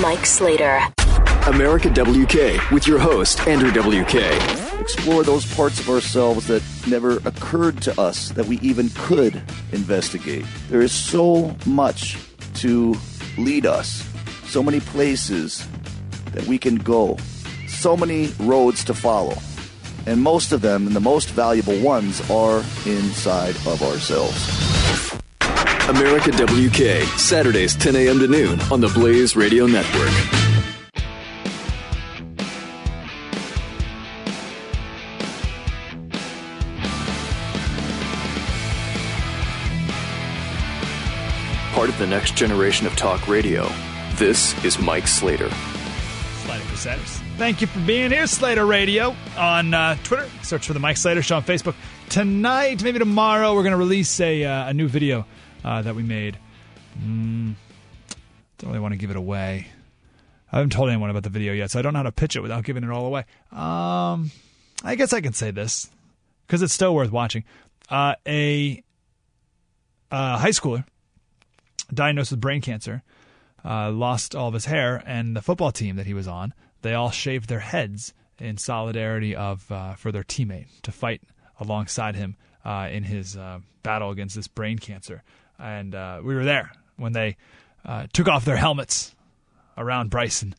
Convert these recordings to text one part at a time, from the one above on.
Mike Slater. America WK with your host, Andrew WK. Explore those parts of ourselves that never occurred to us that we even could investigate. There is so much to lead us, so many places that we can go, so many roads to follow. And most of them, and the most valuable ones, are inside of ourselves. America WK, Saturdays 10 a.m. to noon on the Blaze Radio Network. Part of the next generation of talk radio. This is Mike Slater. Slater Crusaders. Thank you for being here, Slater Radio, on uh, Twitter. Search for the Mike Slater Show on Facebook. Tonight, maybe tomorrow, we're going to release a, uh, a new video uh, that we made. Mm, don't really want to give it away. I haven't told anyone about the video yet, so I don't know how to pitch it without giving it all away. Um, I guess I can say this because it's still worth watching. Uh, a uh, high schooler diagnosed with brain cancer, uh, lost all of his hair, and the football team that he was on, they all shaved their heads in solidarity of uh, for their teammate to fight alongside him uh, in his uh, battle against this brain cancer. And uh, we were there when they uh, took off their helmets around Bryson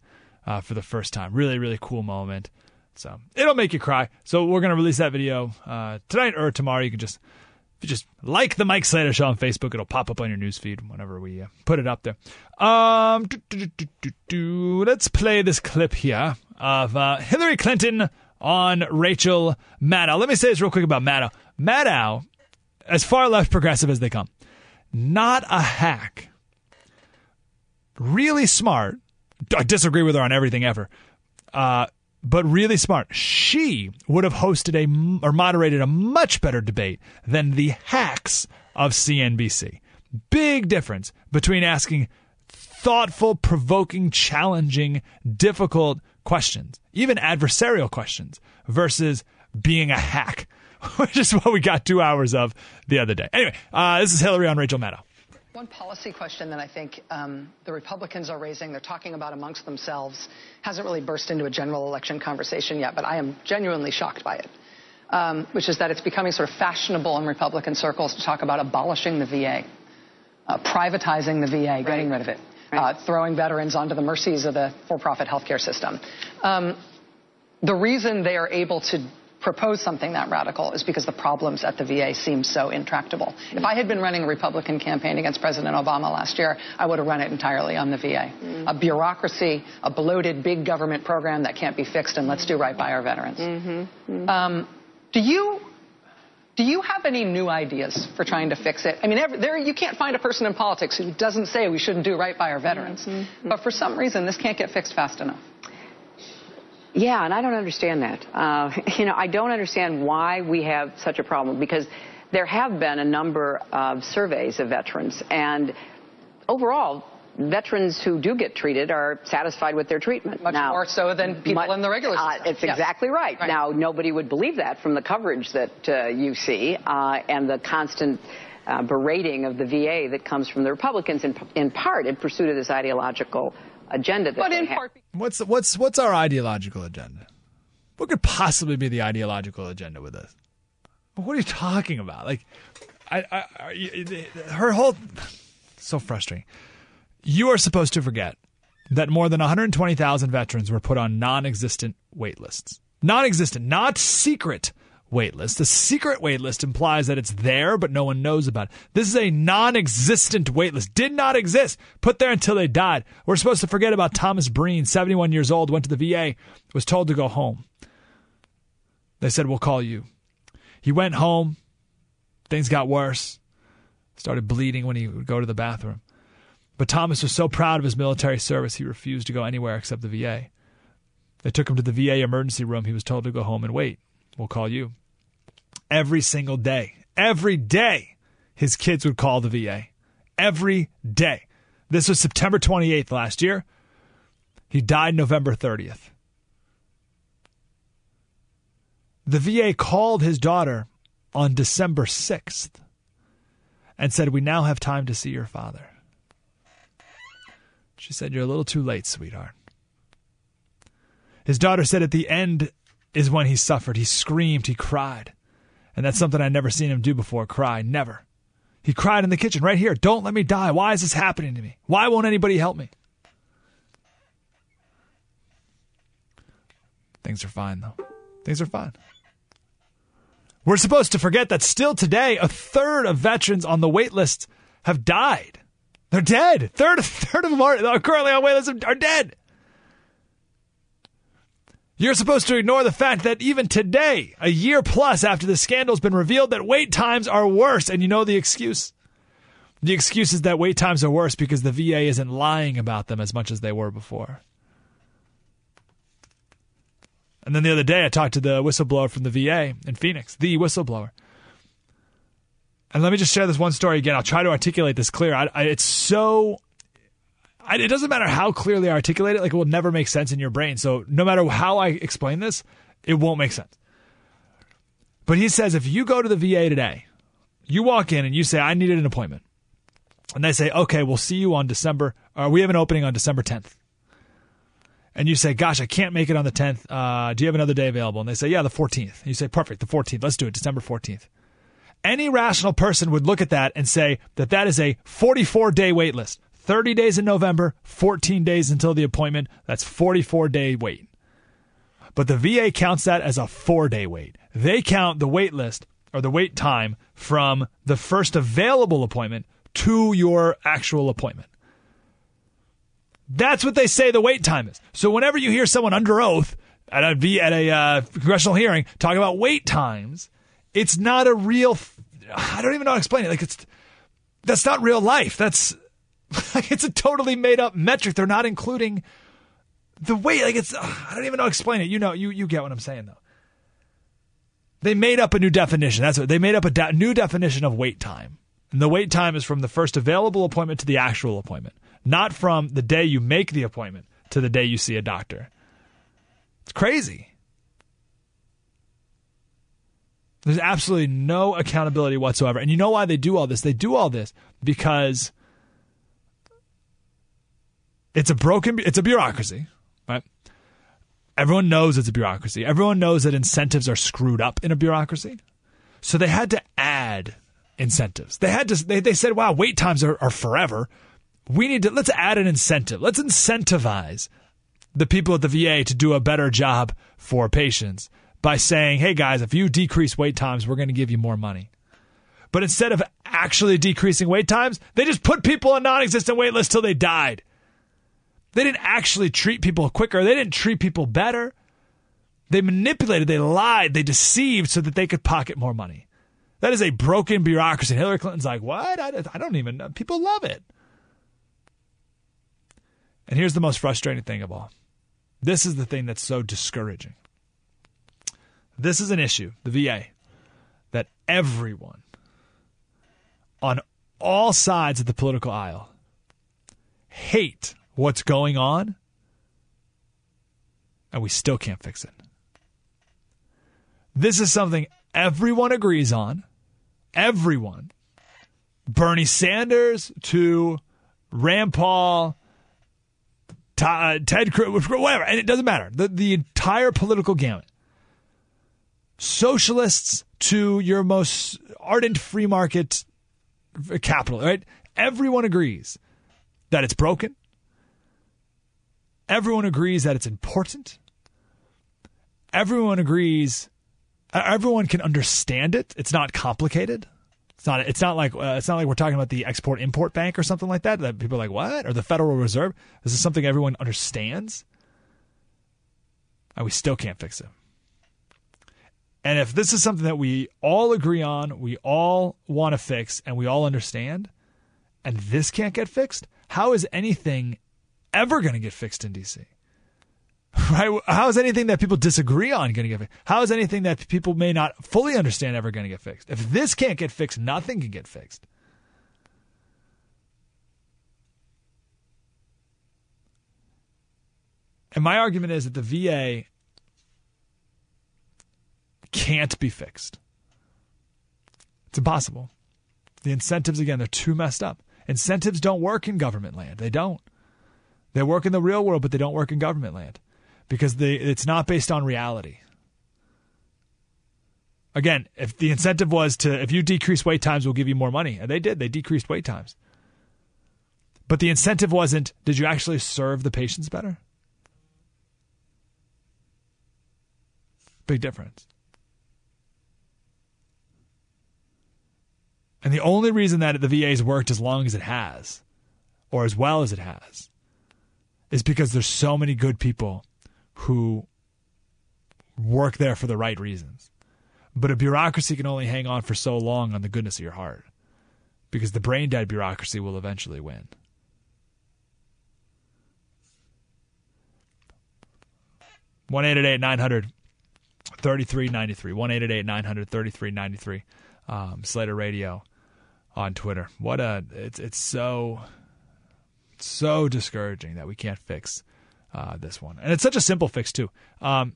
for the first time. Really, really cool moment. So it'll make you cry. So we're gonna release that video tonight or tomorrow. You can just you just like the Mike Slater Show on Facebook, it'll pop up on your newsfeed whenever we uh, put it up there. Um, do, do, do, let's play this clip here of uh, Hillary Clinton on Rachel Maddow. Let me say this real quick about Maddow. Maddow, as far left progressive as they come, not a hack. Really smart. I disagree with her on everything ever. Uh, but really smart. She would have hosted a or moderated a much better debate than the hacks of CNBC. Big difference between asking thoughtful, provoking, challenging, difficult questions, even adversarial questions, versus being a hack, which is what we got two hours of the other day. Anyway, uh, this is Hillary on Rachel Maddow. One policy question that I think um, the Republicans are raising, they're talking about amongst themselves, hasn't really burst into a general election conversation yet, but I am genuinely shocked by it, um, which is that it's becoming sort of fashionable in Republican circles to talk about abolishing the VA, uh, privatizing the VA, right. getting rid of it, right. uh, throwing veterans onto the mercies of the for-profit healthcare system. Um, the reason they are able to propose something that radical is because the problems at the VA seem so intractable. If I had been running a Republican campaign against President Obama last year, I would have run it entirely on the VA. Mm-hmm. A bureaucracy, a bloated big government program that can't be fixed, and let's do right by our veterans. Mm-hmm. Mm-hmm. Um, do you do you have any new ideas for trying to fix it? I mean, every, there you can't find a person in politics who doesn't say we shouldn't do right by our veterans. Mm-hmm. But for some reason, this can't get fixed fast enough. Yeah, and I don't understand that. Uh, you know, I don't understand why we have such a problem because there have been a number of surveys of veterans, and overall, veterans who do get treated are satisfied with their treatment. Much now, more so than people much, in the regular uh, system. Uh, it's yes. exactly right. right. Now, nobody would believe that from the coverage that uh, you see uh, and the constant uh, berating of the VA that comes from the Republicans, in, in part in pursuit of this ideological agenda that but in have. Part- what's what's what's our ideological agenda? What could possibly be the ideological agenda with this? What are you talking about? Like, I, I, I her whole so frustrating. You are supposed to forget that more than 120,000 veterans were put on non-existent wait lists. Non-existent, not secret wait list. A secret wait list implies that it's there, but no one knows about it. This is a non existent wait list. Did not exist. Put there until they died. We're supposed to forget about Thomas Breen, 71 years old, went to the VA, was told to go home. They said, We'll call you. He went home. Things got worse. Started bleeding when he would go to the bathroom. But Thomas was so proud of his military service, he refused to go anywhere except the VA. They took him to the VA emergency room. He was told to go home and wait. We'll call you every single day. Every day, his kids would call the VA. Every day. This was September 28th last year. He died November 30th. The VA called his daughter on December 6th and said, We now have time to see your father. She said, You're a little too late, sweetheart. His daughter said at the end is when he suffered. He screamed, he cried. And that's something I'd never seen him do before cry. Never. He cried in the kitchen right here. Don't let me die. Why is this happening to me? Why won't anybody help me? Things are fine, though. Things are fine. We're supposed to forget that still today, a third of veterans on the wait list have died. They're dead. Third, third of them are, are currently on wait lists are dead. You're supposed to ignore the fact that even today, a year plus after the scandal's been revealed, that wait times are worse. And you know the excuse? The excuse is that wait times are worse because the VA isn't lying about them as much as they were before. And then the other day, I talked to the whistleblower from the VA in Phoenix, the whistleblower. And let me just share this one story again. I'll try to articulate this clear. I, I, it's so it doesn't matter how clearly I articulate it, like it will never make sense in your brain. So no matter how I explain this, it won't make sense. But he says if you go to the VA today, you walk in and you say, I needed an appointment. And they say, okay, we'll see you on December, or we have an opening on December 10th. And you say, gosh, I can't make it on the 10th. Uh, do you have another day available? And they say, yeah, the 14th. And you say, perfect, the 14th. Let's do it, December 14th. Any rational person would look at that and say that that is a 44 day wait list. 30 days in November, 14 days until the appointment. That's 44 day wait. But the VA counts that as a four day wait. They count the wait list or the wait time from the first available appointment to your actual appointment. That's what they say the wait time is. So whenever you hear someone under oath at a at a uh, congressional hearing talking about wait times, it's not a real. I don't even know how to explain it. Like it's that's not real life. That's it's a totally made up metric. They're not including the way. Like it's. I don't even know how to explain it. You know. You you get what I'm saying though. They made up a new definition. That's what they made up a de- new definition of wait time. And the wait time is from the first available appointment to the actual appointment, not from the day you make the appointment to the day you see a doctor. It's crazy. There's absolutely no accountability whatsoever. And you know why they do all this? They do all this because it's a broken it's a bureaucracy, right? Everyone knows it's a bureaucracy. Everyone knows that incentives are screwed up in a bureaucracy. So they had to add incentives. They had to they, they said, wow, wait times are, are forever. We need to let's add an incentive. Let's incentivize the people at the VA to do a better job for patients by saying, hey guys, if you decrease wait times, we're going to give you more money. But instead of actually decreasing wait times, they just put people on non existent wait lists till they died. They didn't actually treat people quicker. They didn't treat people better. They manipulated, they lied, they deceived so that they could pocket more money. That is a broken bureaucracy. Hillary Clinton's like, what? I, I don't even know. People love it. And here's the most frustrating thing of all this is the thing that's so discouraging. This is an issue, the VA, that everyone on all sides of the political aisle hate what's going on, and we still can't fix it. This is something everyone agrees on. Everyone. Bernie Sanders to Rand Paul, uh, Ted Cruz, whatever, and it doesn't matter. The, the entire political gamut. Socialists to your most ardent free market capital, right? Everyone agrees that it's broken, Everyone agrees that it's important. Everyone agrees. Everyone can understand it. It's not complicated. It's not. It's not like. Uh, it's not like we're talking about the Export Import Bank or something like that. That people are like, what? Or the Federal Reserve. This is something everyone understands. And we still can't fix it. And if this is something that we all agree on, we all want to fix, and we all understand, and this can't get fixed, how is anything ever going to get fixed in DC? Right? How is anything that people disagree on going to get fixed? How is anything that people may not fully understand ever going to get fixed? If this can't get fixed, nothing can get fixed. And my argument is that the VA can't be fixed. It's impossible. The incentives, again, they're too messed up. Incentives don't work in government land. They don't. They work in the real world, but they don't work in government land because they, it's not based on reality. Again, if the incentive was to, if you decrease wait times, we'll give you more money. And they did, they decreased wait times. But the incentive wasn't, did you actually serve the patients better? Big difference. And the only reason that the VA's worked as long as it has, or as well as it has, is because there's so many good people who work there for the right reasons. But a bureaucracy can only hang on for so long on the goodness of your heart because the brain dead bureaucracy will eventually win. One eight eight eight nine hundred thirty three ninety three. One eight eight eight nine hundred thirty three ninety three. Um, Slater Radio on Twitter. What a it's it's so so discouraging that we can't fix uh, this one, and it's such a simple fix too. Um,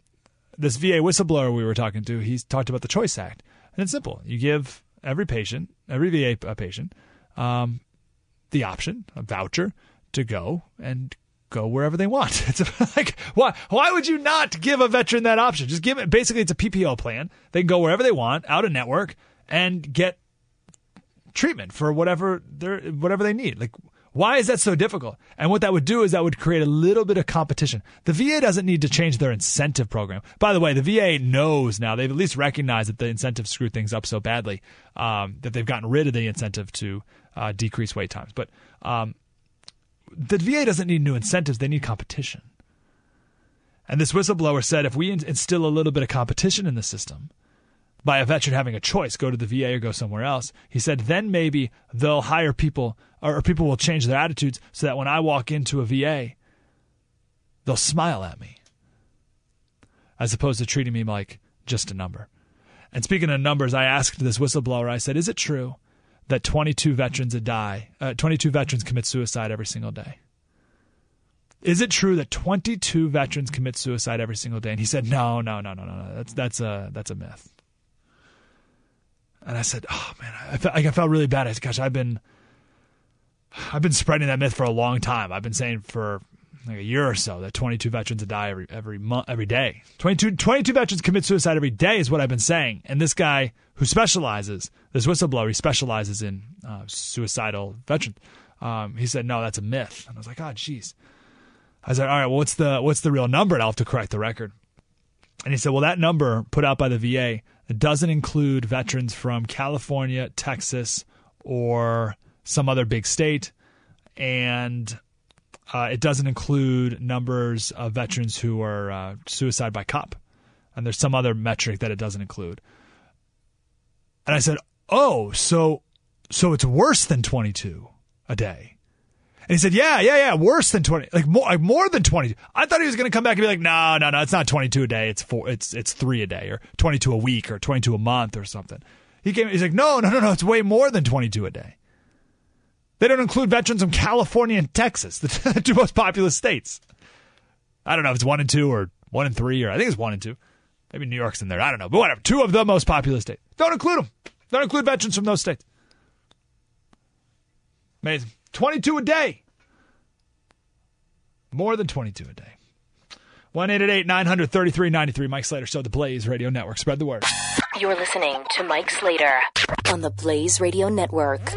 this VA whistleblower we were talking to, he's talked about the Choice Act, and it's simple. You give every patient, every VA patient, um, the option, a voucher, to go and go wherever they want. It's like why why would you not give a veteran that option? Just give it. Basically, it's a PPO plan. They can go wherever they want, out of network, and get treatment for whatever they whatever they need. Like why is that so difficult? And what that would do is that would create a little bit of competition. The VA doesn't need to change their incentive program. By the way, the VA knows now, they've at least recognized that the incentives screwed things up so badly um, that they've gotten rid of the incentive to uh, decrease wait times. But um, the VA doesn't need new incentives, they need competition. And this whistleblower said if we instill a little bit of competition in the system, by a veteran having a choice, go to the VA or go somewhere else. He said, then maybe they'll hire people or people will change their attitudes so that when I walk into a VA, they'll smile at me as opposed to treating me like just a number. And speaking of numbers, I asked this whistleblower, I said, is it true that 22 veterans die, uh, 22 veterans commit suicide every single day? Is it true that 22 veterans commit suicide every single day? And he said, no, no, no, no, no, no. That's, that's a, that's a myth. And I said, "Oh man, I felt, I felt really bad." I said, "Gosh, I've been, I've been spreading that myth for a long time. I've been saying for like a year or so that 22 veterans die every every month, every day. 22, 22 veterans commit suicide every day is what I've been saying. And this guy who specializes, this whistleblower, he specializes in uh, suicidal veterans. Um, he said, "No, that's a myth." And I was like, "Oh, jeez." I said, "All right, well, what's the what's the real number?" And I'll have to correct the record. And he said, "Well, that number put out by the VA it doesn't include veterans from California, Texas, or some other big state. And uh, it doesn't include numbers of veterans who are uh, suicide by cop. And there's some other metric that it doesn't include. And I said, "Oh, so so it's worse than 22 a day." And he said, "Yeah, yeah, yeah, worse than twenty, like more, like more than twenty. I thought he was going to come back and be like, no, no, no, it's not twenty-two a day. It's four, it's it's three a day, or twenty-two a week, or twenty-two a month, or something." He came. He's like, "No, no, no, no. It's way more than twenty-two a day." They don't include veterans from California and Texas, the two most populous states. I don't know if it's one and two or one and three, or I think it's one and two. Maybe New York's in there. I don't know, but whatever. Two of the most populous states. Don't include them. Don't include veterans from those states. Amazing. 22 a day. More than 22 a day. 1 900 3393. Mike Slater, so the Blaze Radio Network. Spread the word. You're listening to Mike Slater on the Blaze Radio Network.